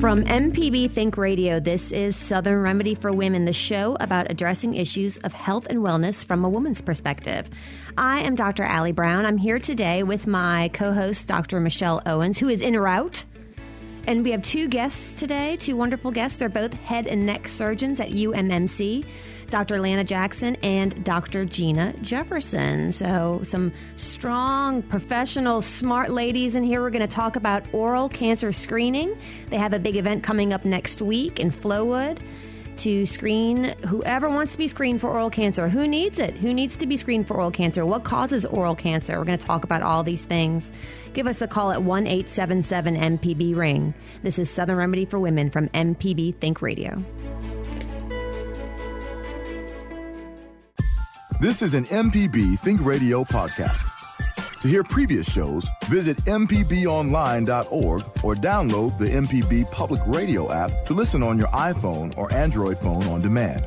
From MPB Think Radio, this is Southern Remedy for Women, the show about addressing issues of health and wellness from a woman's perspective. I am Dr. Allie Brown. I'm here today with my co host, Dr. Michelle Owens, who is en route. And we have two guests today, two wonderful guests. They're both head and neck surgeons at UMMC. Dr. Lana Jackson and Dr. Gina Jefferson. So, some strong, professional, smart ladies in here. We're going to talk about oral cancer screening. They have a big event coming up next week in Flowood to screen whoever wants to be screened for oral cancer. Who needs it? Who needs to be screened for oral cancer? What causes oral cancer? We're going to talk about all these things. Give us a call at 1 877 MPB Ring. This is Southern Remedy for Women from MPB Think Radio. This is an MPB Think Radio podcast. To hear previous shows, visit MPBOnline.org or download the MPB Public Radio app to listen on your iPhone or Android phone on demand.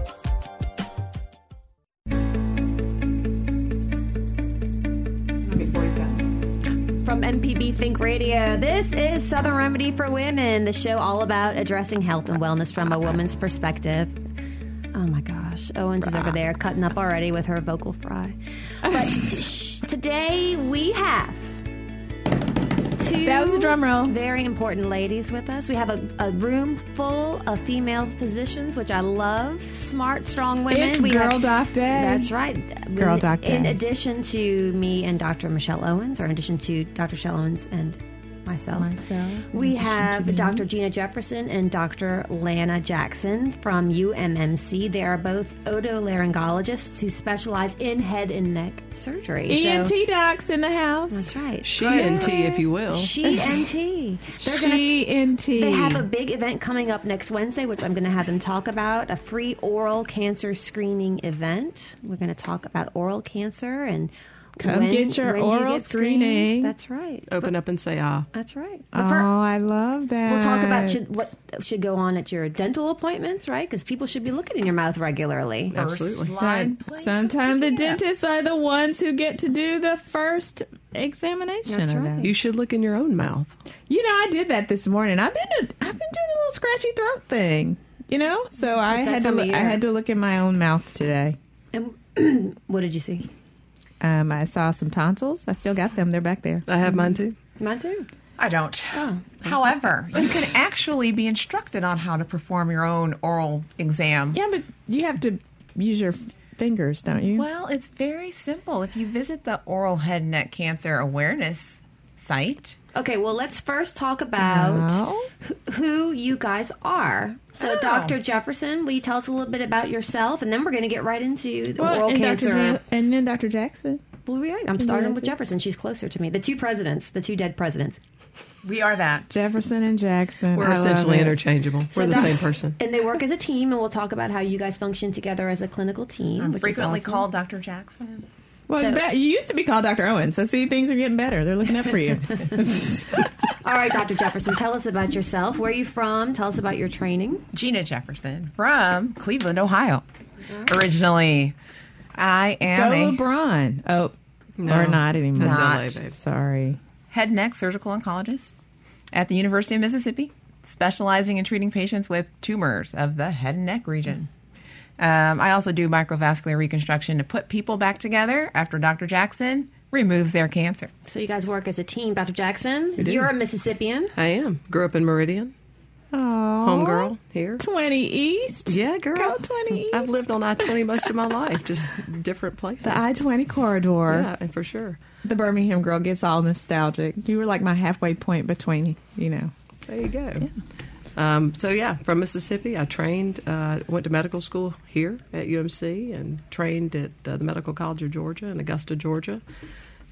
From MPB Think Radio, this is Southern Remedy for Women, the show all about addressing health and wellness from a woman's perspective. Oh my gosh, Owens is over there cutting up already with her vocal fry. But sh- today we have two That was a drum roll. very important ladies with us. We have a, a room full of female physicians, which I love. Smart, strong women. It's we Girl have, Doc Day. That's right. Girl Doc Day. In addition to me and Dr. Michelle Owens, or in addition to Dr. Michelle Owens and myself, Myself, we in addition to have me. Dr. Gina Jefferson and Dr. Lana Jackson from UMMC. They are both otolaryngologists who specialize in head and neck surgery. ENT So, docs in the house. that's right. She and T, if you will. She NT. They're gonna She ENT. they have a big event coming up next Wednesday, which I'm going to have them talk about a free oral cancer screening event. We're going to talk about oral cancer and Come when- get your when do you oral get screening. That's right. Open up and say ah. That's right. Oh, But fir- I love that. we'll talk about should, what should go on at your dental appointments, right? Because people should be looking in your mouth regularly. Absolutely. But sometimes the dentists are the ones who get to do the first examination. That's right. that. You should look in your own mouth. You know, I did that this morning. I've been I've been doing a little scratchy throat thing. You know, so I It's that had to look, I had to look in my own mouth today. And what did you see? Um, I saw some tonsils. I still got them. They're back there. I have mine too. Mine too. I don't. Oh. However, you can actually be instructed on how to perform your own oral exam. Yeah, but you have to use your fingers, don't you? Well, it's very simple. If you visit the Oral Head and Neck Cancer Awareness site, Okay, well, let's first talk about No. who, who you guys are. So, Oh. Dr. Jefferson, will you tell us a little bit about yourself? And then we're going to get right into the Well, oral and cancer. Dr. Vin- and then Dr. Jackson. Well, right. I'm starting with? Jefferson. She's closer to me. The two presidents, the two dead presidents. we are that. Jefferson and Jackson. We're I essentially interchangeable. So We're the same person. And they work as a team, and we'll talk about how you guys function together as a clinical team. I'm which is frequently awesome. called Dr. Jackson. Well, So- it's bad. You used to be called Dr. Owen, so see, things are getting better. They're looking up for you. All right, Dr. Jefferson, tell us about yourself. Where are you from? Tell us about your training. Gina Jefferson from Cleveland, Ohio. Originally, I am Go a LeBron. Oh, No, or not anymore. Not. LA. Sorry. head and neck surgical oncologist at the University of Mississippi, specializing in treating patients with tumors of the head and neck region. Um, I also do microvascular reconstruction to put people back together after Dr. Jackson removes their cancer. So, you guys work as a team. Dr. Jackson, you're a Mississippian. I am. Grew up in Meridian. Oh, Homegirl here. 20 East. Yeah, girl. Go 20 East. I've lived on I 20 most of my life, just different places. The I 20 corridor. Yeah, and for sure. The Birmingham girl gets all nostalgic. You were like my halfway point between, you know. There you go. Um, so yeah, from Mississippi, I trained, uh, went to medical school here at UMC, and trained at uh, the Medical College of Georgia in Augusta, Georgia.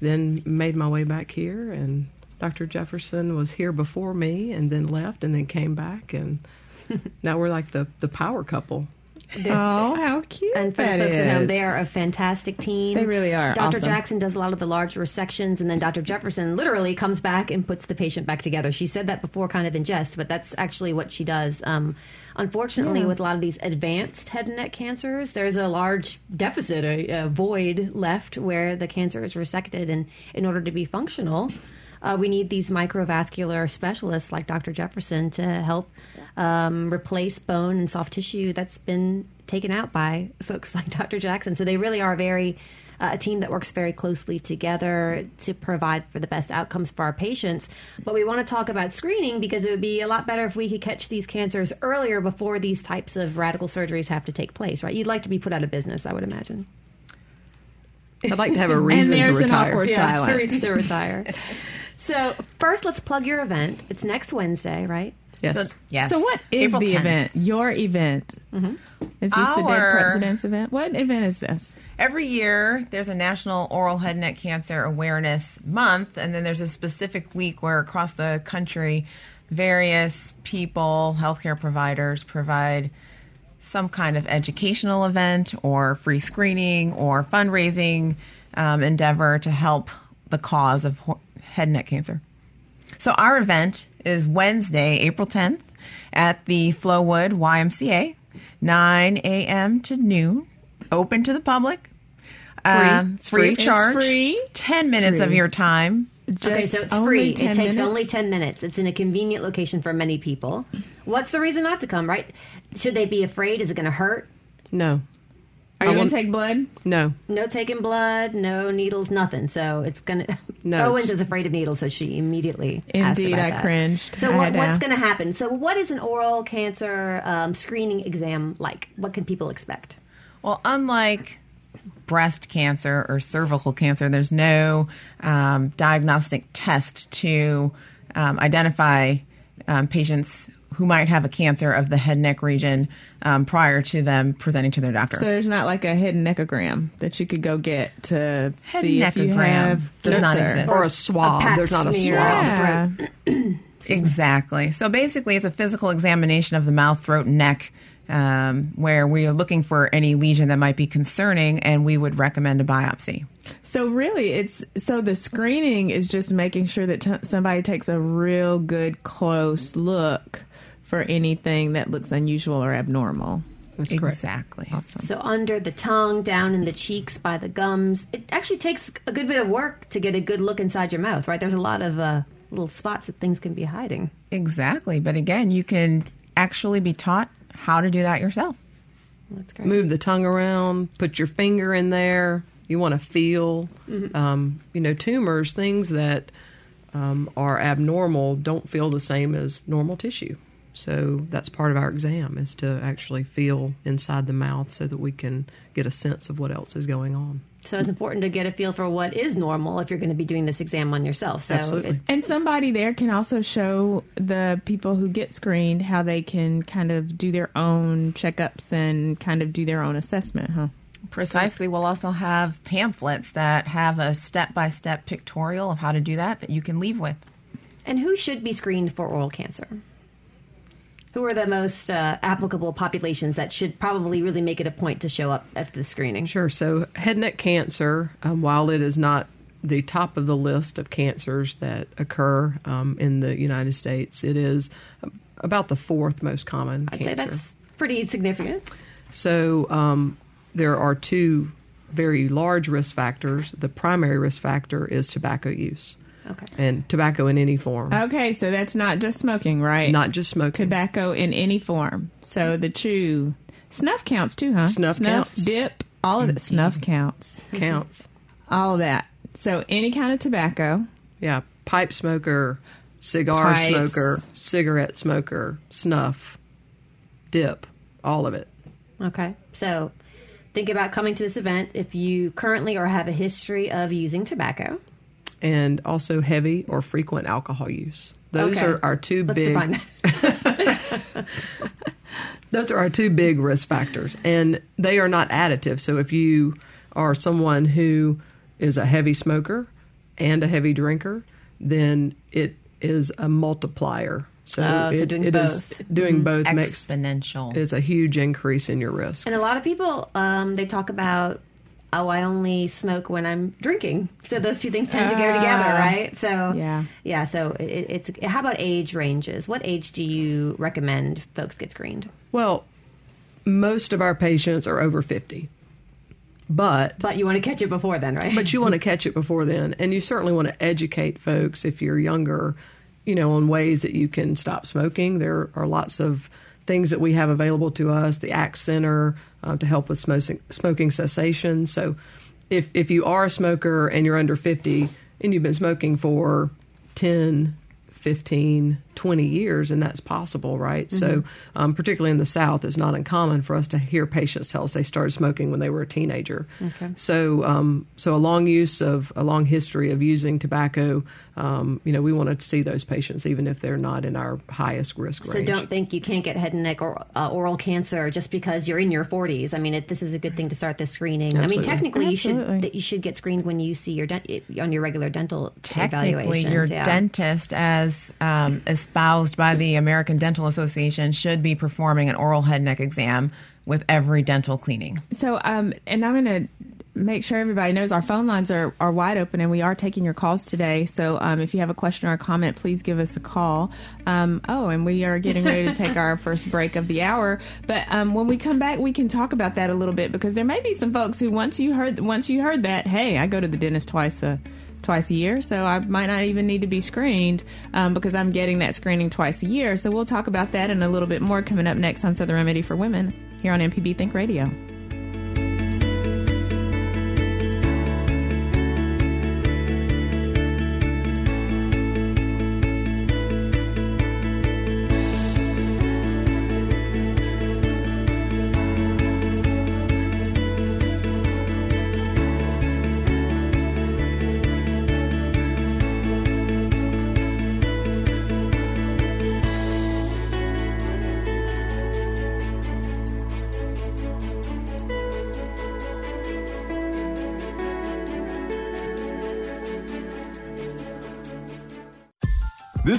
Then made my way back here, and Dr. Jefferson was here before me, and then left, and then came back, and now we're like the the power couple. Oh, how cute. And for the folks at home, they are a fantastic team. They really are. Dr. Awesome. Jackson does a lot of the large resections, and then Dr. Jefferson literally comes back and puts the patient back together. She said that before, kind of in jest, but that's actually what she does. Um, unfortunately, Yeah. with a lot of these advanced head and neck cancers, there's a large deficit, a, a void left where the cancer is resected, and in order to be functional. uh, we need these microvascular specialists like Dr. Jefferson to help um, replace bone and soft tissue that's been taken out by folks like Dr. Jackson. So they really are very uh, a team that works very closely together to provide for the best outcomes for our patients. But we want to talk about screening because it would be a lot better if we could catch these cancers earlier before these types of radical surgeries have to take place, right? You'd like to be put out of business, I would imagine. I'd like to have a reason there's to an retire. awkward silence. reason to retire. so first, let's plug your event. It's next Wednesday, right? Yes. Yes. So what is April the 10th. event? Your event? Mm-hmm. Is this the Dead President's event? What event is this? Every year, there's a National Oral Head and Neck Cancer Awareness Month, and then there's a specific week where across the country, various people, healthcare providers, provide some kind of educational event or free screening or fundraising um, endeavor to help the cause of ho- head and neck cancer. So our event is Wednesday, April 10th at the Flowood YMCA, 9 a.m. to noon, open to the public. Um, It's free free. of It's charge. free. 10 minutes of your time. okay, so it's free. it takes minutes? only 10 minutes. It's in a convenient location for many people. What's the reason not to come, right? Should they be afraid? Is it going to hurt? No. Are you I going want- to take blood? No. No taking blood, no needles, nothing. So it's going to. No, Owens it's- is afraid of needles, so she immediately asked Indeed, about I that. cringed. So I what, had to what's ask. going to happen? So what is an oral cancer um, screening exam like? What can people expect? Well, unlike breast cancer or cervical cancer, there's no um, diagnostic test to um, identify um, patients who might have a cancer of the head neck region um, prior to them presenting to their doctor. So there's not like a head and neckogram that you could go get to Head see if you have does not cancer. exist. Or a swab. pap There's not a swab. Yeah. Exactly. So basically, it's a physical examination of the mouth, throat, and neck, um, where we are looking for any lesion that might be concerning, and we would recommend a biopsy. So really, it's so the screening is just making sure that t- somebody takes a real good close look for anything that looks unusual or abnormal. That's correct. Exactly. So under the tongue, down in the cheeks, by the gums. It actually takes a good bit of work to get a good look inside your mouth, right? There's a lot of uh, little spots that things can be hiding. Exactly. But again, you can actually be taught how to do that yourself. That's great. Move the tongue around. Put your finger in there. You want to feel, um, you know, tumors, things that um, are abnormal don't feel the same as normal tissue. So that's part of our exam is to actually feel inside the mouth so that we can get a sense of what else is going on. So it's important to get a feel for what is normal if you're going to be doing this exam on yourself. So Absolutely. it's- And somebody there can also show the people who get screened how they can kind of do their own checkups and kind of do their own assessment, huh? Precisely. We'll also have pamphlets that have a step by step pictorial of how to do that that you can leave with. And who should be screened for oral cancer? Who are the most uh, applicable populations that should probably really make it a point to show up at the screening? Sure. So, head and neck cancer, um, while it is not the top of the list of cancers that occur um, in the United States, it is about the fourth most common I'd cancer. say that's pretty significant. So, um, there are two very large risk factors. The primary risk factor is tobacco use, Okay. and tobacco in any form, Okay, so that's not just smoking, right? not just smoking. tobacco in any form. So the chew, snuff counts too, huh? Snuff counts. dip, all of it. Mm-hmm. Snuff counts, counts. all of that. So any kind of tobacco. Yeah, pipe smoker, cigar Pipes. smoker, cigarette smoker, snuff, dip, all of it. Okay. So think about coming to this event if you currently or have a history of using tobacco. And also heavy or frequent alcohol use. Those Okay. are our 2 Let's big. define that. Those are our two big risk factors, and they are not additive. So if you are someone who is a heavy smoker and a heavy drinker, then it is a multiplier. So, Oh, so doing it is- both. doing both makes Exponential. is a huge increase in your risk. And a lot of people, um, they talk about, oh, I only smoke when I'm drinking. So those two things tend to go together, Ah. right? So Yeah. yeah. So it, it's how about age ranges? What age do you recommend folks get screened? Well, most of our patients are over 50. but But you want to catch it before then, right? but you want to catch it before then, and you certainly want to educate folks if you're younger, you know, on ways that you can stop smoking. There are lots of things that we have available to us. The ACT Center uh, to help with smoking, smoking cessation. So, if if you are a smoker and you're under 50 and you've been smoking for 10, 15, 20 years, and that's possible, right? So, um, particularly in the South, it's not uncommon for us to hear patients tell us they started smoking when they were a teenager. Okay. So, um, so a long use of a long history of using tobacco, um, you know, we want to see those patients even if they're not in our highest risk So range. don't think you can't get head and neck or uh, oral cancer just because you're in your 40s. I mean, it, this is a good thing to start this screening. I mean, Absolutely. technically, you should that you should get screened when you see your dent, on your regular dental Technically, evaluations. your yeah. dentist, as um, espoused by the American Dental Association, should be performing an oral head neck exam with every dental cleaning. So, um, and I'm going to make sure everybody knows our phone lines are, are wide open and we are taking your calls today. So, um, if you have a question or a comment, please give us a call. Um, oh, and we are getting ready to take our first break of the hour. But um, when we come back, we can talk about that a little bit because there may be some folks who once you heard once you heard that, hey, I go to the dentist twice a twice a year, so I might not even need to be screened um, because I'm getting that screening twice a year. So we'll talk about that and a little bit more coming up next on Southern Remedy for Women here on MPB Think Radio.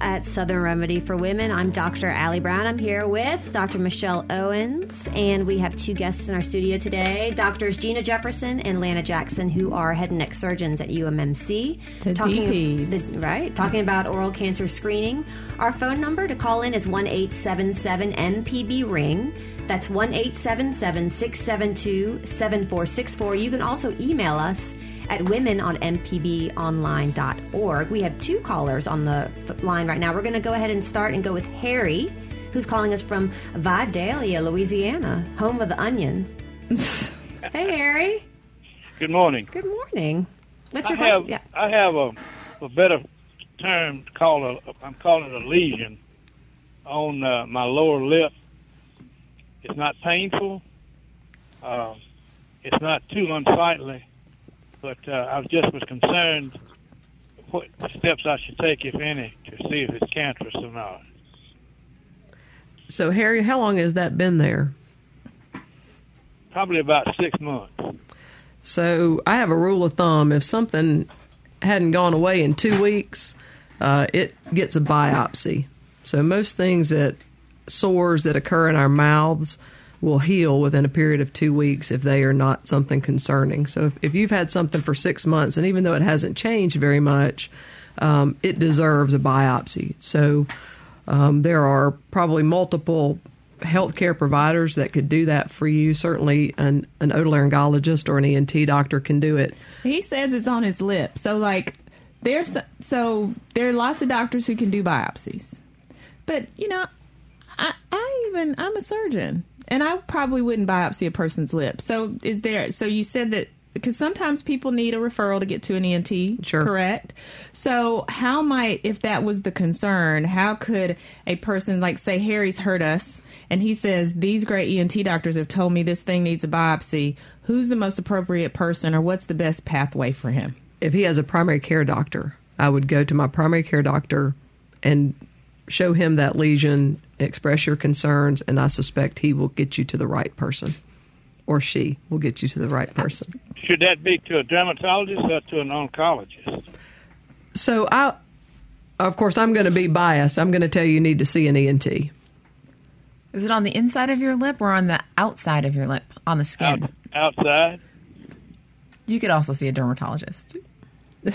At Southern Remedy for Women. I'm Dr. Allie Brown. I'm here with Dr. Michelle Owens, and we have two guests in our studio today Doctors Gina Jefferson and Lana Jackson, who are head and neck surgeons at UMMC. The DPs. the- right, talking about oral cancer screening. Our phone number to call in is 1 877 MPB Ring. That's 1 672 7464. You can also email us at women on mpbonline.org. We have two callers on the line right now. We're going to go ahead and start and go with Harry, who's calling us from Vidalia, Louisiana, home of the onion. hey, Harry. Good morning. Good morning. What's I your have? Yeah. I have a, a better term called a I'm calling it a lesion on uh, my lower lip. It's not painful. Uh, it's not too unsightly, but uh, I just was concerned what steps I should take, if any, to see if it's cancerous or not. So, Harry, how long has that been there? Probably about six months. So, I have a rule of thumb: if something hadn't gone away in two weeks, uh, it gets a biopsy. So, most things that sores that occur in our mouths will heal within a period of two weeks if they are not something concerning. So, if, if you've had something for six months, and even though it hasn't changed very much, um, it deserves a biopsy. So, um, there are probably multiple healthcare providers that could do that for you. Certainly, an, an otolaryngologist or an ENT doctor can do it. He says it's on his lip. So like there's so there are lots of doctors who can do biopsies. But, you know, I I even I'm a surgeon and I probably wouldn't biopsy a person's lip. So is there so you said that because sometimes people need a referral to get to an ENT, Sure. correct? So how might if that was the concern, how could a person like say Harry's hurt us and he says these great ENT doctors have told me this thing needs a biopsy, who's the most appropriate person or what's the best pathway for him? If he has a primary care doctor, I would go to my primary care doctor and show him that lesion, express your concerns, and I suspect he will get you to the right person. Or she will get you to the right person. Should that be to a dermatologist or to an oncologist? So I, of course, I'm going to be biased. I'm going to tell you you need to see an ENT. Is it on the inside of your lip or on the outside of your lip, on the skin? Out, outside. You could also see a dermatologist.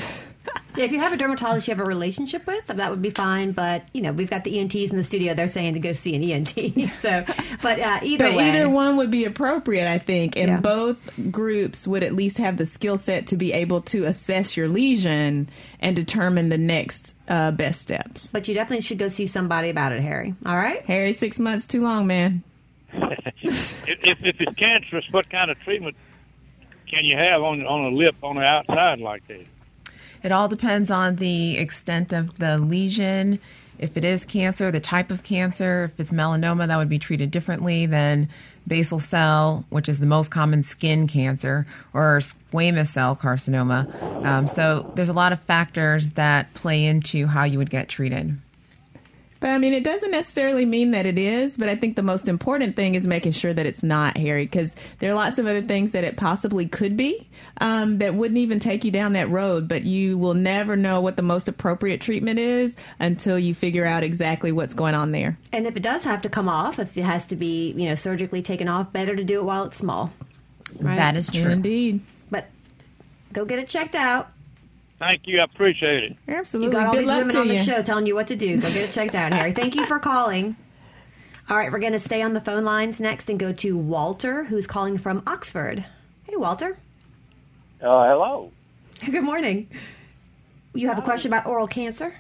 Yeah, if you have a dermatologist you have a relationship with, that would be fine. But you know, we've got the ENTs in the studio; they're saying to go see an ENT. so, but uh, either But way, either one would be appropriate, I think, and Yeah. both groups would at least have the skill set to be able to assess your lesion and determine the next uh, best steps. But you definitely should go see somebody about it, Harry. All right. Harry, six months too long, man. if, if, if it's cancerous, what kind of treatment can you have on on a lip on the outside like that? It all depends on the extent of the lesion. If it is cancer, the type of cancer. If it's melanoma, that would be treated differently than basal cell, which is the most common skin cancer, or squamous cell carcinoma. Um, so there's a lot of factors that play into how you would get treated. But I mean, it doesn't necessarily mean that it is, but I think the most important thing is making sure that it's not, Harry, because there are lots of other things that it possibly could be um, that wouldn't even take you down that road, but you will never know what the most appropriate treatment is until you figure out exactly what's going on there. And if it does have to come off, if it has to be, you know, surgically taken off, better to do it while it's small. Right? That is true. Indeed. But go get it checked out. Thank you. I appreciate it. Absolutely. You Absolutely. got all Good these luck women to on the you. show telling you what to do. Go get it checked out, Harry. Thank you for calling. All right, we're going to stay on the phone lines next and go to Walter, who's calling from Oxford. Hey, Walter. Uh, hello. Good morning. You have a question about oral cancer?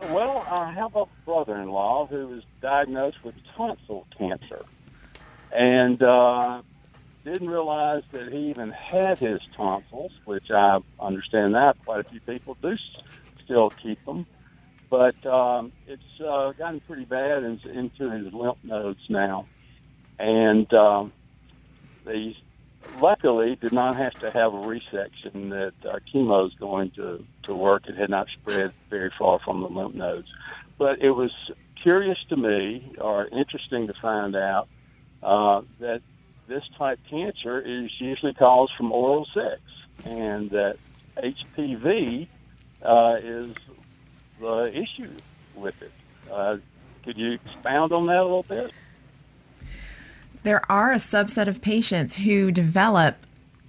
Well, I have a brother-in-law who was diagnosed with tonsil cancer, and uh, didn't realize that he even had his tonsils, which I understand that quite a few people do still keep them. But um, it's uh, gotten pretty bad in, into his lymph nodes now, and um, they luckily did not have to have a resection that uh, chemo is going to, to work. It had not spread very far from the lymph nodes. But it was curious to me, or interesting to find out, uh, that this type cancer is usually caused from oral sex, and that HPV uh, is the issue with it. Uh, could you expound on that a little bit? There are a subset of patients who develop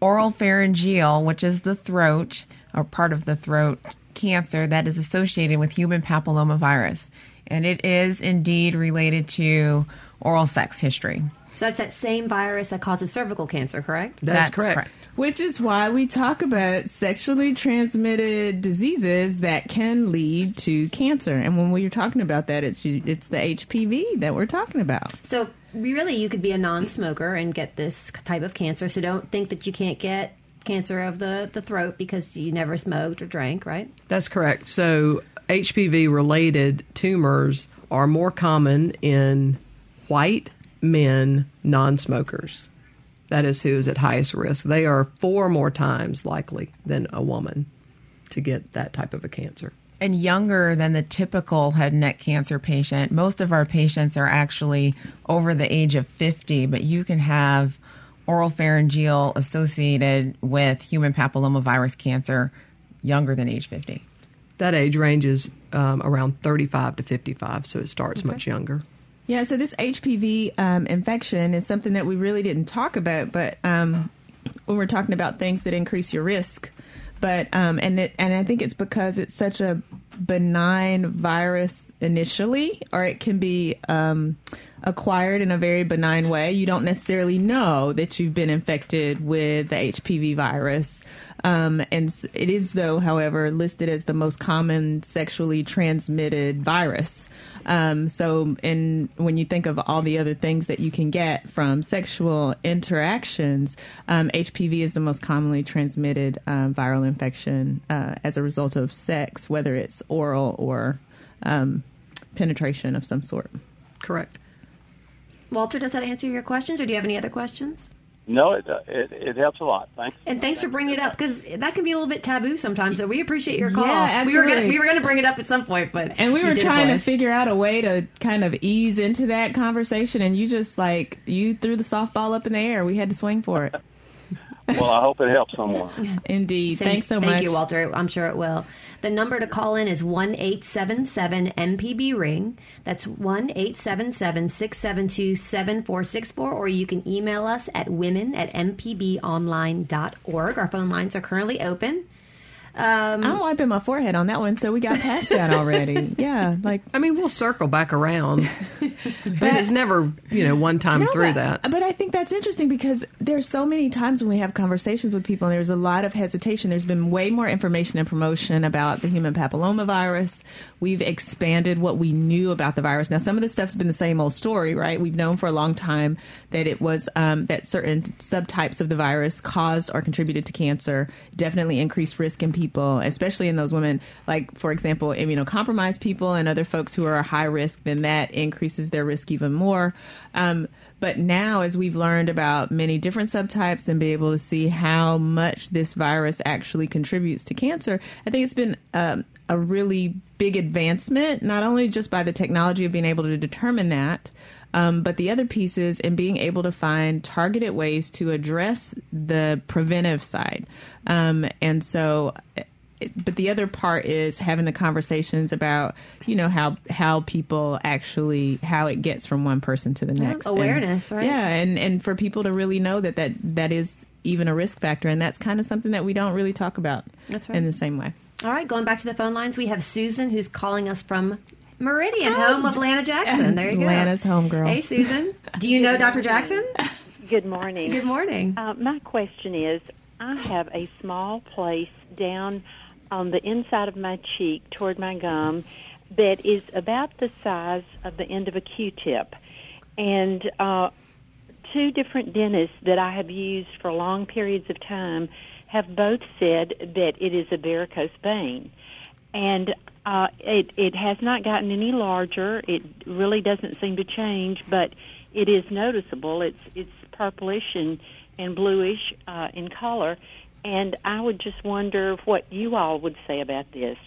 oropharyngeal, which is the throat or part of the throat cancer that is associated with human papillomavirus. And it is indeed related to oral sex history. So that's that same virus that causes cervical cancer, correct? That's, correct. Which is why we talk about sexually transmitted diseases that can lead to cancer. And when we're talking about that, it's it's the HPV that we're talking about. So really, you could be a non-smoker and get this type of cancer. So don't think that you can't get cancer of the, the throat because you never smoked or drank, right? That's correct. So HPV related tumors are more common in white men, non smokers. That is who is at highest risk. They are four more times likely than a woman to get that type of a cancer. and younger than the typical head and neck cancer patient. Most of our patients are actually over the age of 50, but you can have oropharyngeal associated with human papillomavirus cancer younger than age 50. That age ranges um, around 35 to 55, so it starts much younger. Yeah, so this HPV um, infection is something that we really didn't talk about, but um, when we're talking about things that increase your risk, but um, and it, and I think it's because it's such a benign virus initially, or it can be um, acquired in a very benign way. You don't necessarily know that you've been infected with the HPV virus. Um, and it is, though, however, listed as the most common sexually transmitted virus. Um, so, and when you think of all the other things that you can get from sexual interactions, um, HPV is the most commonly transmitted um, viral infection uh, as a result of sex, whether it's oral or um, penetration of some sort. Correct. Walter, does that answer your questions, or do you have any other questions? No, it, uh, it, it helps a lot. Thanks. And thanks for bringing it up because that can be a little bit taboo sometimes. So we appreciate your call. Yeah, We were gonna, absolutely. we were going to bring it up at some point, but And we were trying to figure out a way to kind of ease into that conversation, and you just like you threw the softball up in the air. We had to swing for it. Well, I hope it helps someone. Indeed. Thank- Thanks so much. thank you, Walter. I'm sure it will. The number to call in is one eight seven seven MPB ring. That's one eight seven seven six seven two seven four six four. Or you can email us at women at mpbonline.org. Our phone lines are currently open. I'm wiping my forehead on that one, so we got past that already. Yeah, like I mean, we'll circle back around, but it's never, you know, one time No, through but, that. But I think that's interesting because there's so many times when we have conversations with people, and there's a lot of hesitation. There's been way more information and promotion about the human papillomavirus. We've expanded what we knew about the virus. Now, some of the stuff's been the same old story, right? We've known for a long time that it was um, that certain subtypes of the virus caused or contributed to cancer, definitely increased risk in people, especially in those women, like for example, immunocompromised people and other folks who are high risk. Then that increases their risk even more. Um, but now, as we've learned about many different subtypes and be able to see how much this virus actually contributes to cancer, I think it's been um, a really big advancement, not only just by the technology of being able to determine that, um, but the other pieces in being able to find targeted ways to address the preventive side. Um, and so but the other part is having the conversations about you know how how people actually how it gets from one person to the next And- awareness, right? yeah and and for people to really know that that that is even a risk factor and that's kind of something that we don't really talk about That's right. in the same way All right, going back to the phone lines, we have Susan who's calling us from Meridian, home of Lana Jackson. There you go. Lana's homegirl. Hey, Susan. Do you know Dr. Jackson? Good morning. Good morning. Uh, my question is I have a small place down on the inside of my cheek toward my gum that is about the size of the end of a Q tip. And uh, two different dentists that I have used for long periods of time have both said that it is a varicose vein. And uh, it, it has not gotten any larger. It really doesn't seem to change, but it is noticeable. It's it's purplish and, and bluish uh, in color. And I would just wonder what you all would say about this.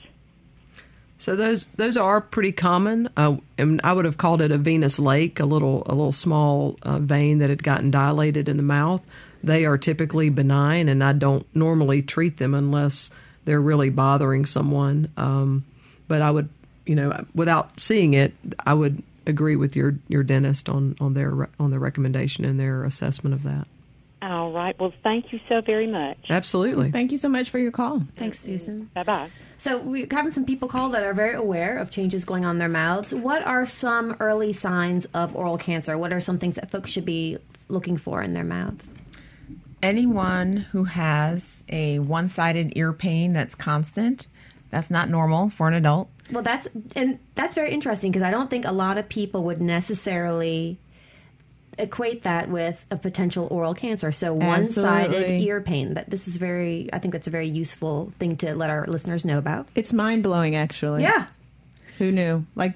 So those those are pretty common. Uh, and I would have called it a venous lake, a little a little small uh, vein that had gotten dilated in the mouth. They are typically benign, and I don't normally treat them unless they're really bothering someone. Um, but I would, you know, without seeing it, I would agree with your your dentist on on their on their recommendation and their assessment of that. All right. Well, thank you so very much. Absolutely. thank you so much for your call Thanks, Susan. Bye bye. So we're having some people call that are very aware of changes going on in their mouths. What are some early signs of oral cancer? What are some things that folks should be looking for in their mouths? Anyone who has a one-sided ear pain that's constant, that's not normal for an adult. Well, that's and that's very interesting because I don't think a lot of people would necessarily equate that with a potential oral cancer. So one-sided Absolutely. ear pain. That this is very. I think that's a very useful thing to let our listeners know about. it's mind-blowing actually Yeah. who knew like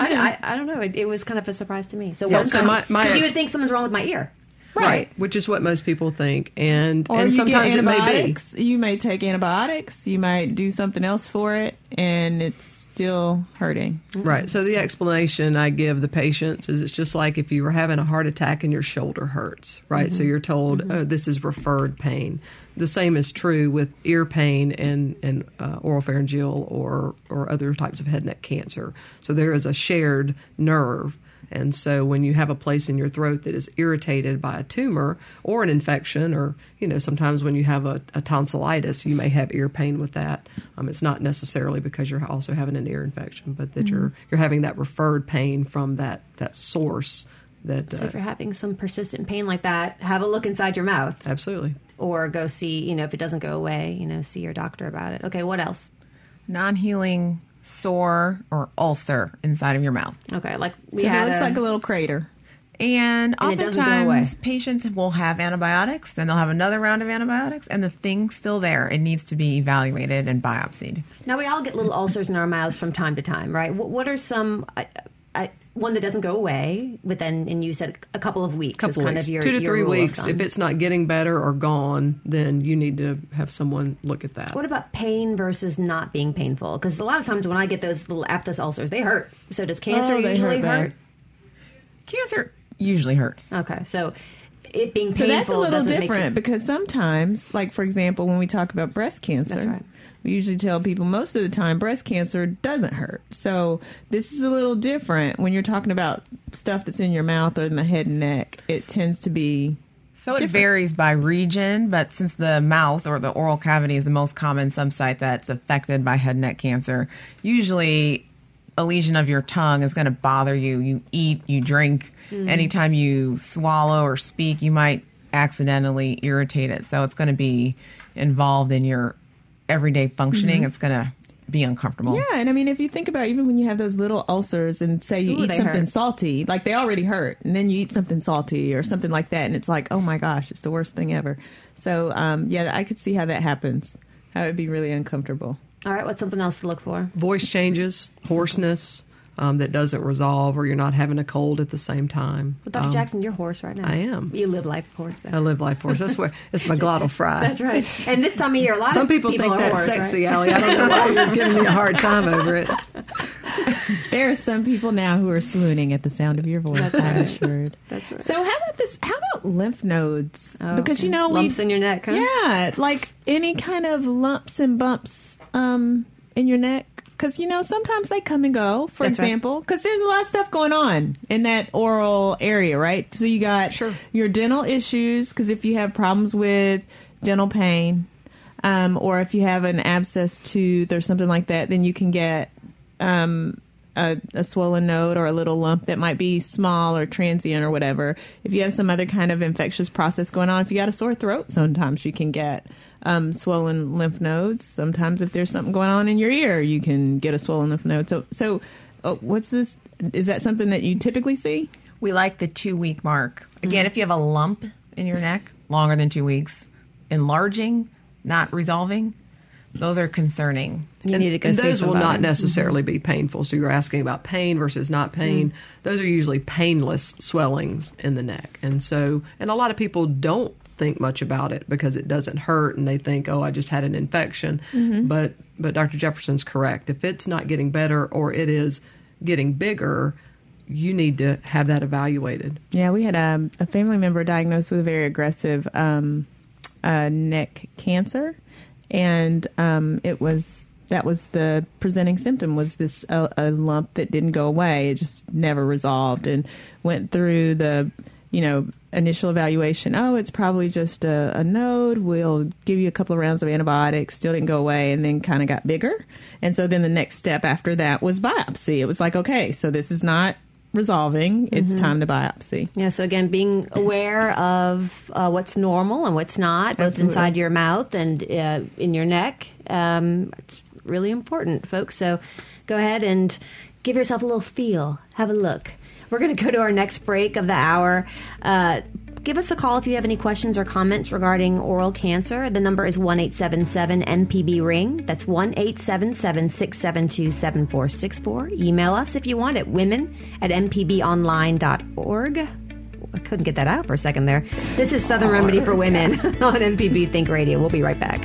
I, I, I don't know. It, it was kind of a surprise to me. So, Yeah, one so my- my because you would think something's wrong with my ear. Right Which is what most people think, and or and sometimes it may be. You may take antibiotics. You might do something else for it, and it's still hurting. Right. So the explanation I give the patients is it's just like if you were having a heart attack and your shoulder hurts, right? So you're told, oh, this is referred pain. The same is true with ear pain and and uh, oropharyngeal or or other types of head neck cancer. So there is a shared nerve. And so when you have a place in your throat that is irritated by a tumor or an infection, or, you know, sometimes when you have a, a tonsillitis, you may have ear pain with that. Um, it's not necessarily because you're also having an ear infection, but that you're you're having that referred pain from that, that source that So uh, if you're having some persistent pain like that, have a look inside your mouth, absolutely. or go see. You know, if it doesn't go away, you know, see your doctor about it. Okay. What else? Non-healing sore or ulcer inside of your mouth. Okay. Like we So it looks a- like a little crater. And, And it doesn't go away. oftentimes patients will have antibiotics, then they'll have another round of antibiotics, and the thing's still there. It needs to be evaluated and biopsied. Now we all get little ulcers in our mouths from time to time, right? What, what are some? I, I, one that doesn't go away within, and you said a couple of weeks. couple is kind weeks, of your two to your three rule weeks. If it's not getting better or gone, then you need to have someone look at that. What about pain versus not being painful? Because a lot of times when I get those little aphthous ulcers, they hurt. So does oh, cancer Oh, usually hurt hurt? Cancer usually hurts. Okay, so it being So that's a little different it- because sometimes, like for example, when we talk about breast cancer, That's right. We usually tell people most of the time breast cancer doesn't hurt. So this is a little different when you're talking about stuff that's in your mouth or in the head and neck. It tends to be So it varies by region, but since the mouth or the oral cavity is the most common subsite that's affected by head and neck cancer, usually a lesion of your tongue is going to bother you. You eat, you drink. Mm. Anytime you swallow or speak, you might accidentally irritate it. So it's going to be involved in your everyday functioning. It's going to be uncomfortable. Yeah, and I mean, if you think about even when you have those little ulcers and say you Ooh, eat something hurt. salty, like they already hurt, and then you eat something salty or something like that, and it's like, oh my gosh, it's the worst thing ever. So, um, yeah, I could see how that happens. How it would be really uncomfortable. All right, what's something else to look for? Voice changes, hoarseness um, that doesn't resolve, or you're not having a cold at the same time. Well, Dr. Um, Jackson, you're hoarse right now. I am. You live life hoarse. I live life hoarse. That's where it's my glottal fry. That's right. And this time of year, a lot Some of people, people think are that's hoarse, sexy, right? Allie. I don't know why you're giving me a hard time over it. There are some people now who are swooning at the sound of your voice. That's I'm right. assured. That's right. So how about this? How about lymph nodes? Oh, because you know lumps we, in your neck, huh? Yeah, like any kind of lumps and bumps um, in your neck. Because you know sometimes they come and go. For That's example, because there's a lot of stuff going on in that oral area, right? So you got Sure. your dental issues. Because if you have problems with dental pain, um, or if you have an abscess tooth or something like that, then you can get um, a, a swollen node or a little lump that might be small or transient or whatever. If you have some other kind of infectious process going on, if you got a sore throat, sometimes you can get um, swollen lymph nodes. Sometimes, if there's something going on in your ear, you can get a swollen lymph node. So, so uh, what's this? Is that something that you typically see? We like the two week mark. Again, if you have a lump in your neck longer than two weeks, enlarging, not resolving, those are concerning. You need to go and see those will not necessarily be painful. So you're asking about pain versus not pain. Those are usually painless swellings in the neck, and so and a lot of people don't think much about it because it doesn't hurt, and they think, oh, I just had an infection. But but Dr. Jefferson's correct. If it's not getting better or it is getting bigger, you need to have that evaluated. Yeah, we had um, a family member diagnosed with a very aggressive um, uh, neck cancer, and um, it was that was the presenting symptom was this uh, a lump that didn't go away. It just never resolved, and went through the you know initial evaluation. Oh, it's probably just a, a node. We'll give you a couple of rounds of antibiotics. Still didn't go away, and then kind of got bigger. And so then the next step after that was biopsy. It was like, okay, so this is not resolving. It's time to biopsy. Yeah, so again, being aware of uh, what's normal and what's not, both Absolutely. inside your mouth and uh, in your neck, um, it's really important, folks. So go ahead and give yourself a little feel, have a look. We're going to go to our next break of the hour. Uh, give us a call if you have any questions or comments regarding oral cancer. The number is 1 877 MPB Ring. That's 1 877 672 7464. Email us if you want at women at mpbonline.org. I couldn't get that out for a second there. This is Southern Remedy for Women on MPB Think Radio. We'll be right back.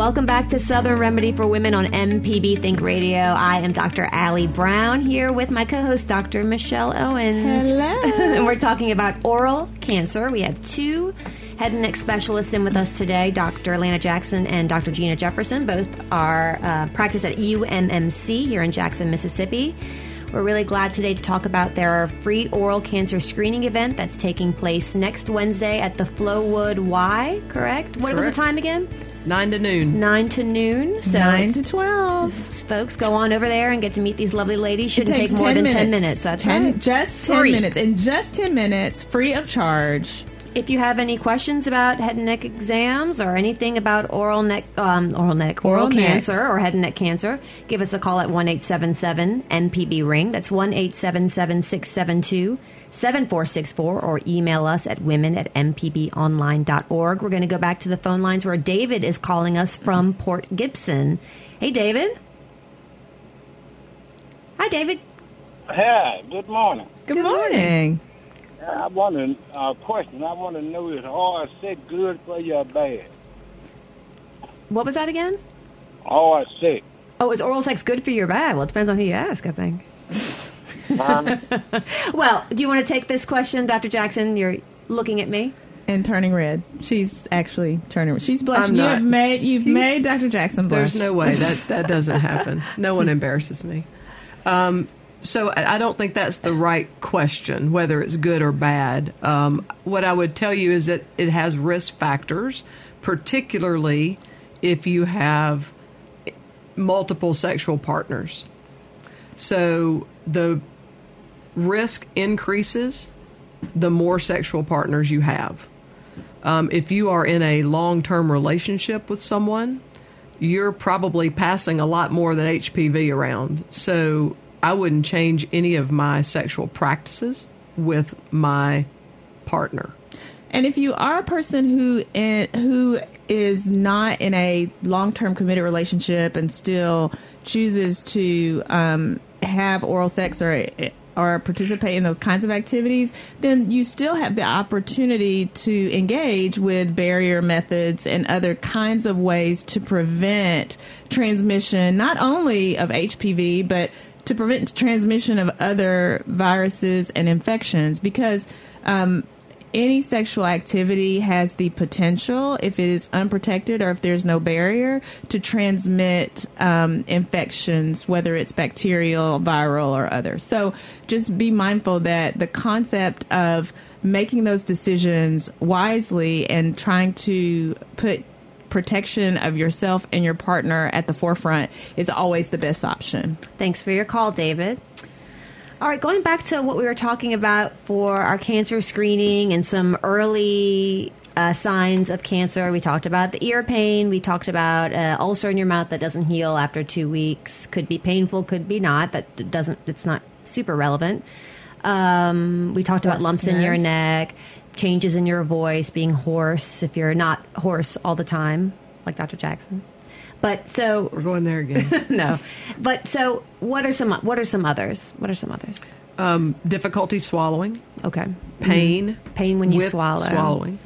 Welcome back to Southern Remedy for Women on MPB Think Radio. I am Dr. Allie Brown here with my co host, Dr. Michelle Owens. Hello. and we're talking about oral cancer. We have two head and neck specialists in with us today Dr. Lana Jackson and Dr. Gina Jefferson. Both are uh, practice at UMMC here in Jackson, Mississippi. We're really glad today to talk about their free oral cancer screening event that's taking place next Wednesday at the Flowood Y, correct? What was the time again? Nine to noon. 9 to noon. So, Nine to twelve. folks, go on over there and get to meet these lovely ladies. Shouldn't take more 10 than 10 minutes. That's 10 right. Just 10 Free. minutes. In just 10 minutes, free of charge. If you have any questions about head and neck exams or anything about oral neck, um, oral neck, oral, Oral neck. cancer or head and neck cancer, give us a call at one eight seven seven MPB ring. That's one eight seven seven six seven two seven four six four, or email us at women at mpbonline.org. We're going to go back to the phone lines where David is calling us from Port Gibson. Hey, David. Hi, David. Hi, good morning. Good, morning. I want a uh, question. I want to know is RSC good for you or bad? What was that again? RSC. Oh, is oral sex good for you or bad? Well, it depends on who you ask, I think. well, do you want to take this question, Dr. Jackson? You're looking at me. And turning red. She's actually turning. She's blushing. you have made. You've made Dr. Jackson blush. There's no way that that doesn't happen. No one embarrasses me. Um, so I don't think that's the right question, whether it's good or bad. Um, what I would tell you is that it has risk factors, particularly if you have multiple sexual partners. So the risk increases the more sexual partners you have. Um, if you are in a long term relationship with someone, you're probably passing a lot more than HPV around. So I wouldn't change any of my sexual practices with my partner. And if you are a person who in, who is not in a long term committed relationship and still chooses to um, have oral sex or or participate in those kinds of activities, then you still have the opportunity to engage with barrier methods and other kinds of ways to prevent transmission, not only of HPV, but to prevent transmission of other viruses and infections because um, any sexual activity has the potential, if it is unprotected or if there's no barrier, to transmit um, infections, whether it's bacterial, viral, or other. So just be mindful that the concept of making those decisions wisely and trying to put protection of yourself and your partner at the forefront is always the best option. Thanks for your call, David. All right, going back to what we were talking about for our cancer screening and some early uh, signs of cancer. We talked about the ear pain. We talked about uh, ulcer in your mouth that doesn't heal after two weeks. Could be painful, could be not. That doesn't. It's not super relevant. Um, we talked about lumps in your neck, changes in your voice, being hoarse if you're not hoarse all the time, like Dr. Jackson. But so We're going there again. no. But so, what are some what are some others? What are some others? um, difficulty swallowing, Okay, pain, pain when you swallow. swallowing.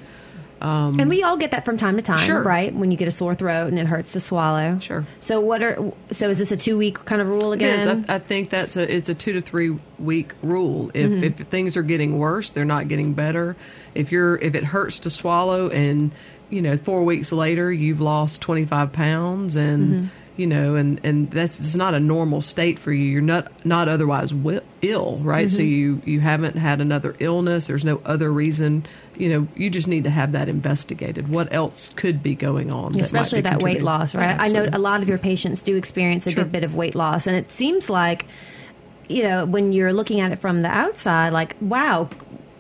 And we all get that from time to time, Sure. right? When you get a sore throat and it hurts to swallow. Sure. So what are so is this a two week kind of rule again? is. I, I think that's a it's a two to three week rule. If Mm-hmm. if things are getting worse, they're not getting better. If you're if it hurts to swallow and you know four weeks later you've lost twenty five pounds and Mm-hmm. You know and and that's it's not a normal state for you. You're not not otherwise wi- ill, right? So Mm-hmm. you you haven't had another illness. There's no other reason. You know, you just need to have that investigated. What else could be going on? that especially be that weight loss, right? I know a lot of your patients do experience a Sure. good bit of weight loss, and it seems like, you know, when you're looking at it from the outside, like, wow,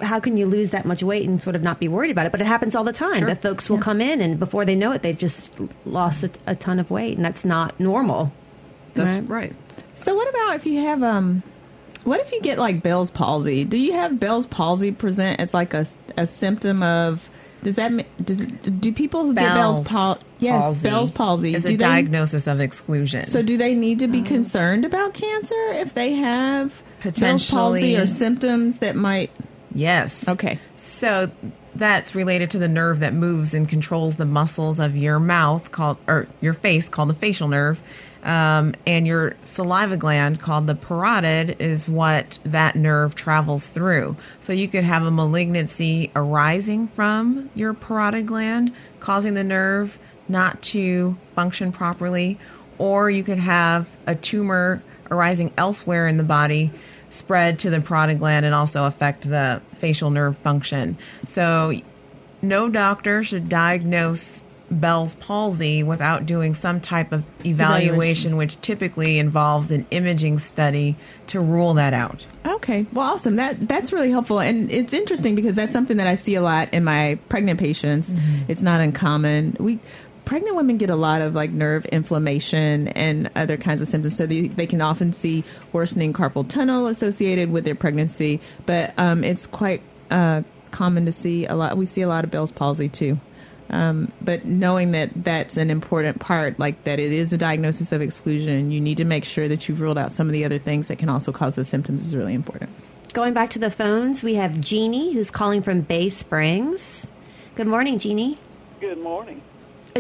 how can you lose that much weight and sort of not be worried about it? But it happens all the time. Sure. That folks will come in, and before they know it, they've just lost a, a ton of weight, and that's not normal. That's right. So what about if you have um what if you get like Bell's palsy? Do you have Bell's palsy present as like a, a symptom of does that ma- does it, do people who get Bell's Bell's palsy yes Bell's palsy is a they diagnosis of exclusion. so do they need to be concerned about cancer if they have Bell's palsy or symptoms that might yes. okay So that's related to the nerve that moves and controls the muscles of your mouth called or your face called the facial nerve. Um, and your saliva gland called the parotid is what that nerve travels through. So you could have a malignancy arising from your parotid gland, causing the nerve not to function properly, or you could have a tumor arising elsewhere in the body spread to the parotid gland and also affect the facial nerve function. So, no doctor should diagnose Bell's palsy without doing some type of evaluation, Evaluation. which typically involves an imaging study to rule that out. Okay, well, awesome. That that's really helpful, and it's interesting because that's something that I see a lot in my pregnant patients. Mm-hmm. It's not uncommon. We pregnant women get a lot of like nerve inflammation and other kinds of symptoms, so they, they can often see worsening carpal tunnel associated with their pregnancy. But um, it's quite uh, common to see a lot. We see a lot of Bell's palsy too. Um, but knowing that that's an important part, like that it is a diagnosis of exclusion, you need to make sure that you've ruled out some of the other things that can also cause those symptoms is really important. Going back to the phones, we have Jeannie who's calling from Bay Springs. Good morning, Jeannie. Good morning.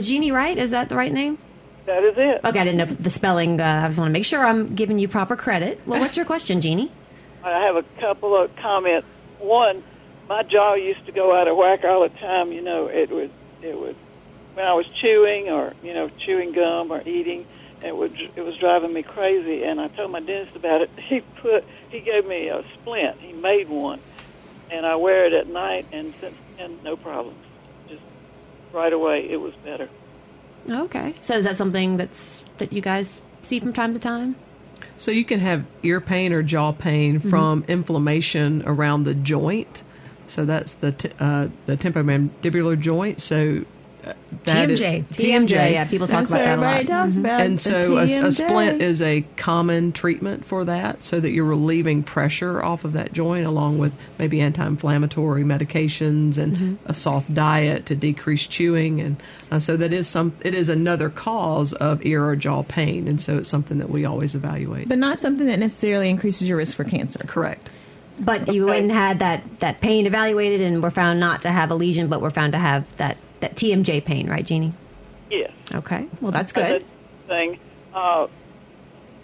Jeannie right? Is that the right name? That is it. Okay, I didn't know the spelling. Uh, I just want to make sure I'm giving you proper credit. Well, what's your question, Jeannie? I have a couple of comments. One, my jaw used to go out of whack all the time. You know, it would, it would, when I was chewing or you know chewing gum or eating, it would, it was driving me crazy. And I told my dentist about it. He put, he gave me a splint. He made one, and I wear it at night, and since and no problems. Just right away, it was better. Okay. So is that something that's that you guys see from time to time? So you can have ear pain or jaw pain Mm-hmm. from inflammation around the joint. So that's the t- uh, the temporomandibular joint. So that is- TMJ. TMJ. Yeah, people talk That's about that a everybody lot. talks about. and so a, a splint is a common treatment for that, so that you're relieving pressure off of that joint, along with maybe anti-inflammatory medications and Mm-hmm. a soft diet to decrease chewing, and uh, so that is some. It is another cause of ear or jaw pain, and so it's something that we always evaluate. but not something that necessarily increases your risk for cancer. Correct. But you went and had that that pain evaluated and were found not to have a lesion, but were found to have that that TMJ pain, right, Jeannie? Yes. Okay. Well, that's good. Thing, uh,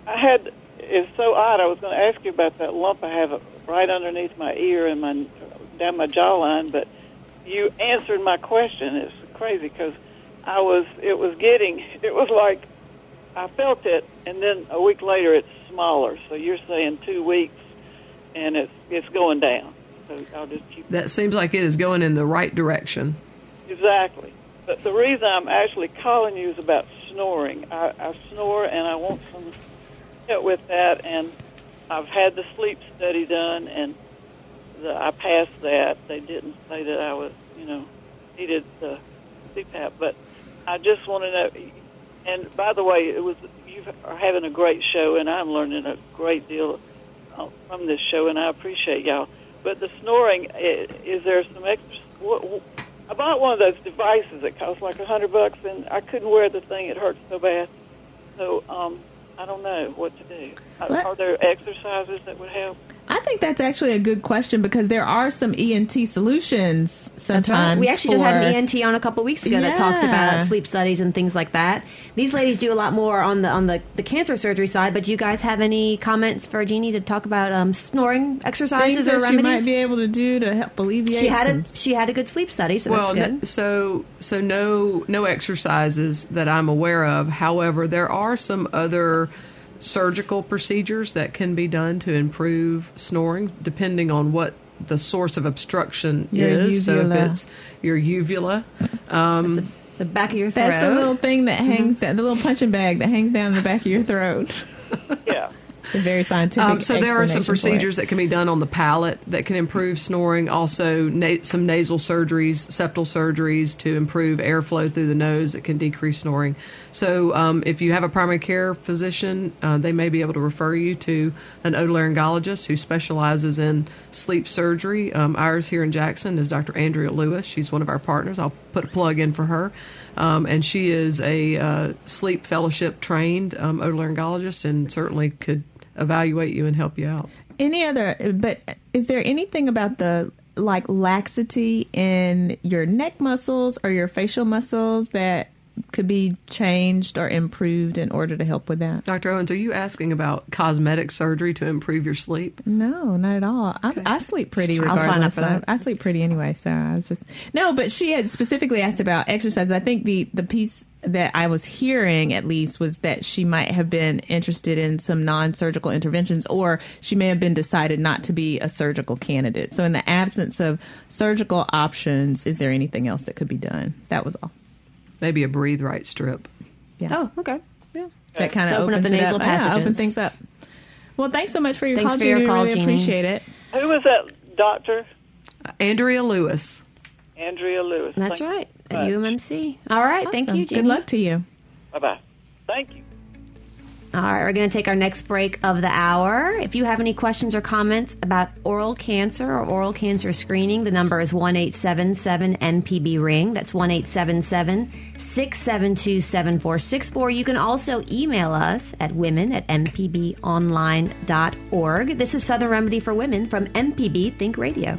I had it's so odd. I was going to ask you about that lump I have right underneath my ear and my down my jawline, but you answered my question. It's crazy because I was it was getting it was like I felt it, and then a week later it's smaller. So you're saying two weeks, and it's it's going down. So I'll just keep That seems like it is going in the right direction. Exactly. But the reason I'm actually calling you is about snoring. I, I snore and I want some help with that. And I've had the sleep study done, and the, I passed that. They didn't say that I was, you know, needed the CPAP, but I just want to know. And by the way, it was you are having a great show, and I'm learning a great deal uh, from this show, and I appreciate y'all. But the snoring, is there some extra? What, I bought one of those devices that cost like a hundred bucks, and I couldn't wear the thing; it hurt so bad. So um, I don't know what to do. What? are there exercises that would help? I think that's actually a good question because there are some ENT solutions sometimes. We actually just had an ENT on a couple weeks ago that talked about sleep studies and things like that. These ladies do a lot more on the on the, the cancer surgery side. But do you guys have any comments for Jeannie to talk about um, snoring exercises that or she might be able to do to help alleviate. she had a she had a good sleep study, so well, that's no- good. so so no no exercises that I'm aware of. However, there are some other surgical procedures that can be done to improve snoring, depending on what the source of obstruction Your is. So if it's your uvula, um, The back of your throat. That's the little thing that hangs down, the little punching bag that hangs down the back of your throat. Yeah. It's a very scientific. Um, so there are some explanation for it. procedures that can be done on the palate that can improve snoring. Also, na- some nasal surgeries, septal surgeries to improve airflow through the nose that can decrease snoring. So um, if you have a primary care physician, uh, they may be able to refer you to an otolaryngologist who specializes in sleep surgery. Um, ours here in Jackson is Dr. Andrea Lewis. She's one of our partners. I'll put a plug in for her. Um, and she is a uh, sleep fellowship trained um, otolaryngologist and certainly could evaluate you and help you out. Any other? But is there anything about the like laxity in your neck muscles or your facial muscles that could be changed or improved in order to help with that? Dr. Owens, are you asking about cosmetic surgery to improve your sleep? No, not at all. I, I sleep pretty I'll sign up for that. I, I sleep pretty anyway, so I was just no. But she had specifically asked about exercise. I think the the piece that I was hearing at least was that she might have been interested in some non-surgical interventions or she may have been decided not to be a surgical candidate. So in the absence of surgical options, is there anything else that could be done? That was all. Maybe a breathe right strip. Yeah. Oh, okay. Yeah. That kind of open up opens the nasal up. Yeah, open things up. Well, thanks so much for your Thanks call, for your Jeannie. call, really Jeannie. appreciate it. Who was that doctor? Uh, Andrea Lewis. Andrea Lewis. That's Thank right. you At UMMC. All right. Thank you, Jeannie. Good luck to you. Bye bye. Thank you. All right, we're going to take our next break of the hour. If you have any questions or comments about oral cancer or oral cancer screening, the number is one eight seven seven MPB ring. That's one eight seven seven six seven two seven four six four. You can also email us at women at mpbonline.org. This is Southern Remedy for Women from MPB Think Radio.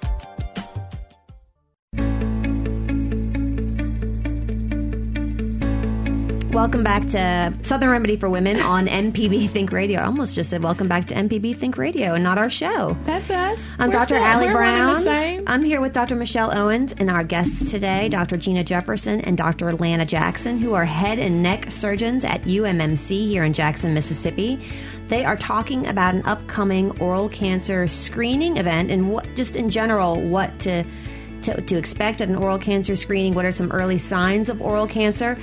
Welcome back to Southern Remedy for Women on MPB Think Radio. I almost just said welcome back to MPB Think Radio and not our show. That's us. I'm We're Dr. still- Allie we're Brown. I'm here with Dr. Michelle Owens and our guests today, Dr. Gina Jefferson and Dr. Lana Jackson, who are head and neck surgeons at UMMC here in Jackson, Mississippi. They are talking about an upcoming oral cancer screening event and what, just in general, what to, to to expect at an oral cancer screening. What are some early signs of oral cancer?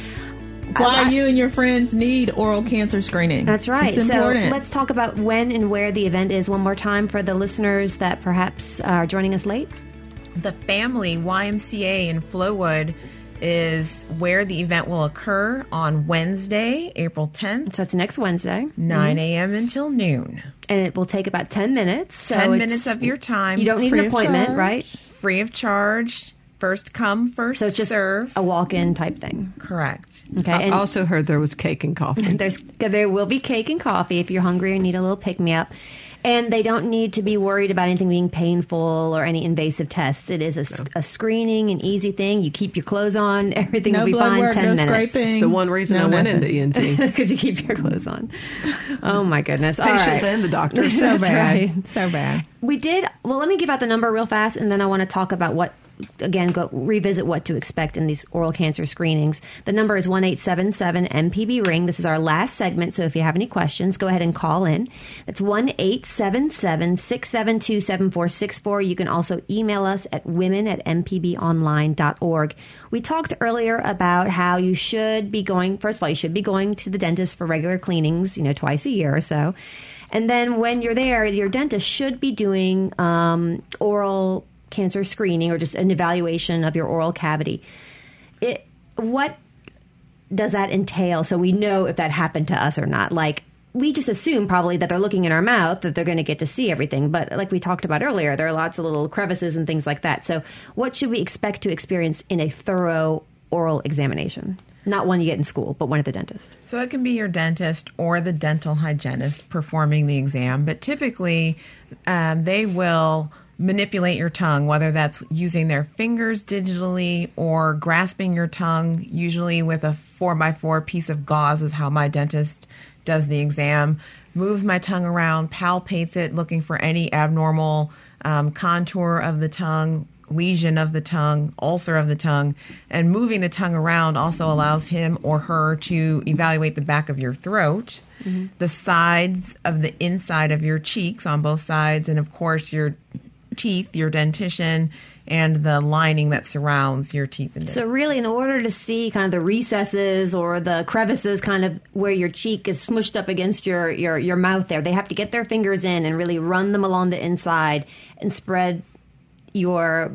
Why I- you and your friends need oral cancer screening. That's right. It's important. So let's talk about when and where the event is one more time for the listeners that perhaps are joining us late. The family YMCA in Flowood is where the event will occur on Wednesday, April 10th, So it's next Wednesday. 9 mm-hmm. a.m. until noon. and it will take about 10 minutes. So 10 minutes of your time. You don't need an appointment, charge. right? free of charge. First come, first So it's just serve. a walk-in type thing. Correct. Okay. I And also heard there was cake and coffee. there's there will be cake and coffee if you're hungry and need a little pick me up. And they don't need to be worried about anything being painful or any invasive tests. It is a screening, an easy thing. You keep your clothes on, everything no will be blood fine. work, Ten no minutes. scraping. It's the one reason No I went into ENT. because you keep your clothes on. Oh my goodness! All Patients right. and the doctors. so That's bad. right. So bad. We did. Well, let me give out the number real fast, and then I want to talk about what. Again, go revisit what to expect in these oral cancer screenings. The number is one eight seven seven MPB ring. This is our last segment, so if you have any questions, go ahead and call in. That's one eight seven seven six seven two seven four six four. You can also email us at women at mpbonline.org. We talked earlier about how you should be going. First of all, you should be going to the dentist for regular cleanings, you know, twice a year or so. And then when you're there, your dentist should be doing um, oral cancer screening or just an evaluation of your oral cavity. It, what does that entail? So we know if that happened to us or not. Like, we just assume probably that they're looking in our mouth that they're going to get to see everything. But like we talked about earlier, there are lots of little crevices and things like that. So, what should we expect to experience in a thorough oral examination? Not one you get in school, but one at the dentist. So it can be your dentist or the dental hygienist performing the exam, but typically um, they will manipulate your tongue, whether that's using their fingers digitally or grasping your tongue, usually with a four by four piece of gauze, is how my dentist does the exam. Moves my tongue around, palpates it, looking for any abnormal um, contour of the tongue, lesion of the tongue, ulcer of the tongue, and moving the tongue around also allows him or her to evaluate the back of your throat, the sides of the inside of your cheeks on both sides, and of course your teeth, your dentition, and the lining that surrounds your teeth So, really, in order to see kind of the recesses or the crevices, kind of where your cheek is smushed up against your, your, your mouth there, they have to get their fingers in and really run them along the inside and spread your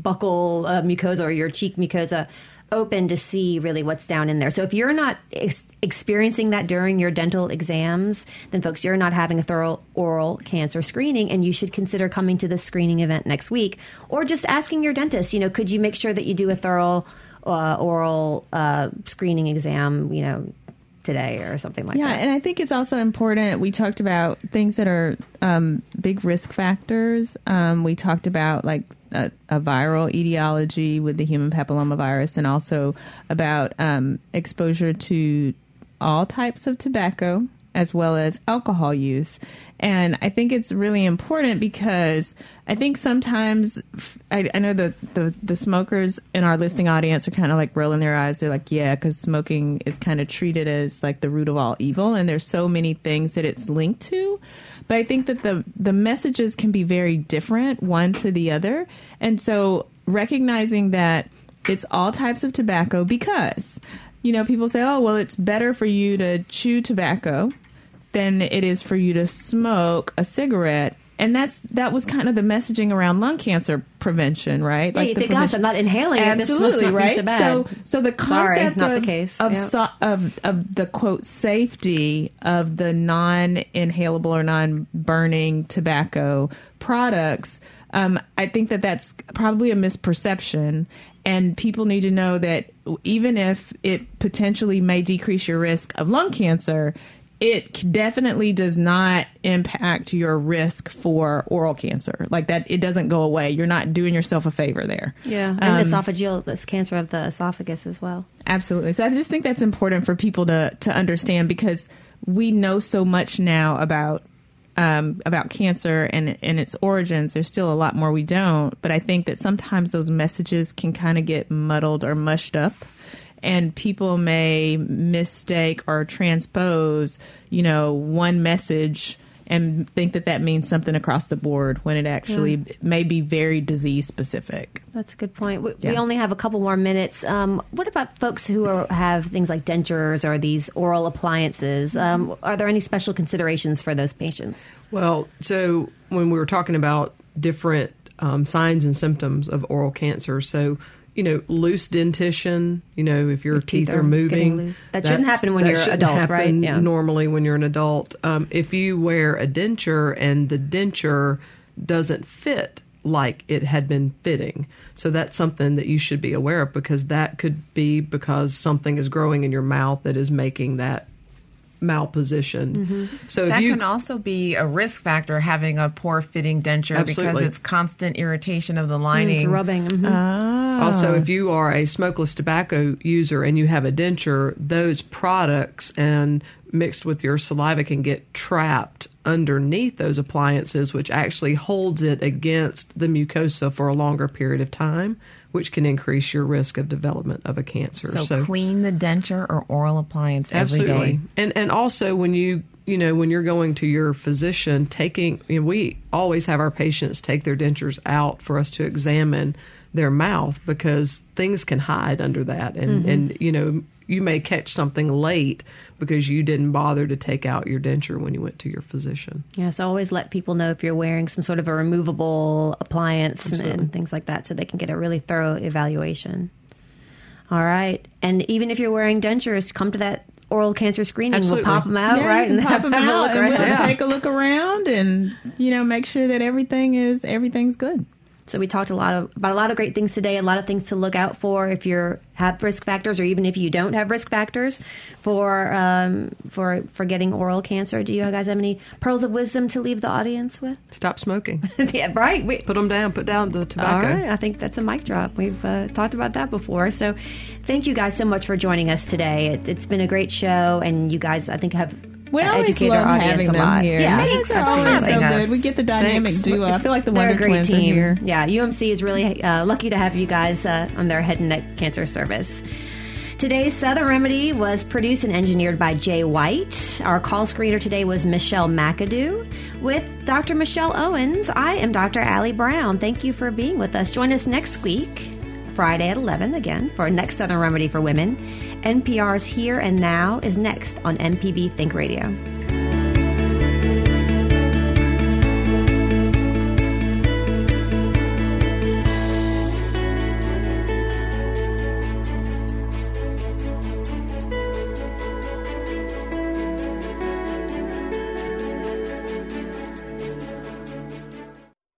buccal uh, mucosa or your cheek mucosa open to see really what's down in there. So if you're not ex- experiencing that during your dental exams, then folks, you're not having a thorough oral cancer screening and you should consider coming to the screening event next week or just asking your dentist, you know, could you make sure that you do a thorough uh, oral uh, screening exam, you know, today or something like yeah, that. Yeah, and I think it's also important. We talked about things that are um, big risk factors. Um, we talked about like a, a, viral etiology with the human papillomavirus, and also about um, exposure to all types of tobacco as well as alcohol use. And I think it's really important because I think sometimes I, I know the, the, the smokers in our listening audience are kind of like rolling their eyes. They're like, yeah, because smoking is kind of treated as like the root of all evil, and there's so many things that it's linked to. But I think that the the messages can be very different one to the other, and so recognizing that it's all types of tobacco because you know, people say, oh, well, it's better for you to chew tobacco than it is for you to smoke a cigarette. And that's that was kind of the messaging around lung cancer prevention, right? Yeah, like think, gosh, I'm not inhaling Absolutely, right? So, so, the concept Sorry, of, the case. Of, yep. so, of of the quote safety of the non-inhalable or non-burning tobacco products, um, I think that that's probably a misperception, and people need to know that even if it potentially may decrease your risk of lung cancer, it definitely does not impact your risk for oral cancer. Like that, it doesn't go away. You're not doing yourself a favor there. Yeah, and um, esophageal this cancer of the esophagus as well. Absolutely. So I just think that's important for people to to understand because we know so much now about um, about cancer and and its origins. There's still a lot more we don't, but I think that sometimes those messages can kind of get muddled or mushed up and people may mistake or transpose, you know, one message and think that that means something across the board when it actually yeah. may be very disease specific. That's a good point. We, yeah. we only have a couple more minutes. Um, what about folks who are, have things like dentures or these oral appliances? Um, are there any special considerations for those patients? Well, so when we were talking about different um, signs and symptoms of oral cancer, so you know, loose dentition. You know, if your, your teeth, teeth, are, moving, that shouldn't happen when you're an adult, right? Yeah. Normally, when you're an adult, um, if you wear a denture and the denture doesn't fit like it had been fitting, so that's something that you should be aware of because that could be because something is growing in your mouth that is making that malpositioned. Mm-hmm. So that you, can also be a risk factor having a poor fitting denture absolutely. because it's constant irritation of the lining. It's rubbing. Mm-hmm. Oh. Also, if you are a smokeless tobacco user and you have a denture, those products and mixed with your saliva can get trapped underneath those appliances, which actually holds it against the mucosa for a longer period of time which can increase your risk of development of a cancer. So, so clean the denture or oral appliance absolutely. every day. And and also when you you know when you're going to your physician, taking you know, we always have our patients take their dentures out for us to examine their mouth because things can hide under that, and mm-hmm. and you know you may catch something late because you didn't bother to take out your denture when you went to your physician. Yes, always let people know if you're wearing some sort of a removable appliance and, and, things like that so they can get a really thorough evaluation. All right. And even if you're wearing dentures, come to that oral cancer screening. Absolutely. We'll pop them out, yeah, right? And pop them out, and we'll yeah. take a look around and, you know, make sure that everything is everything's good. So we talked a lot of, about a lot of great things today, a lot of things to look out for if you have risk factors, or even if you don't have risk factors for um, for for getting oral cancer. Do you guys have any pearls of wisdom to leave the audience with? Stop smoking. yeah, right. We, put them down. Put down the tobacco. All right. I think that's a mic drop. We've uh, talked about that before. So, thank you guys so much for joining us today. It, it's been a great show, and you guys, I think, have we always educate love our audience having a them lot. here. Yeah, thanks for always so good. We get the dynamic duo. I feel like the They're Wonder great Twins team. are here. Yeah, UMC is really uh, lucky to have you guys uh, on their head and neck cancer service. Today's Southern Remedy was produced and engineered by Jay White. Our call screener today was Michelle McAdoo. With Dr. Michelle Owens, I am Dr. Allie Brown. Thank you for being with us. Join us next week, Friday at 11 again, for next Southern Remedy for Women. NPR's Here and Now is next on MPB Think Radio.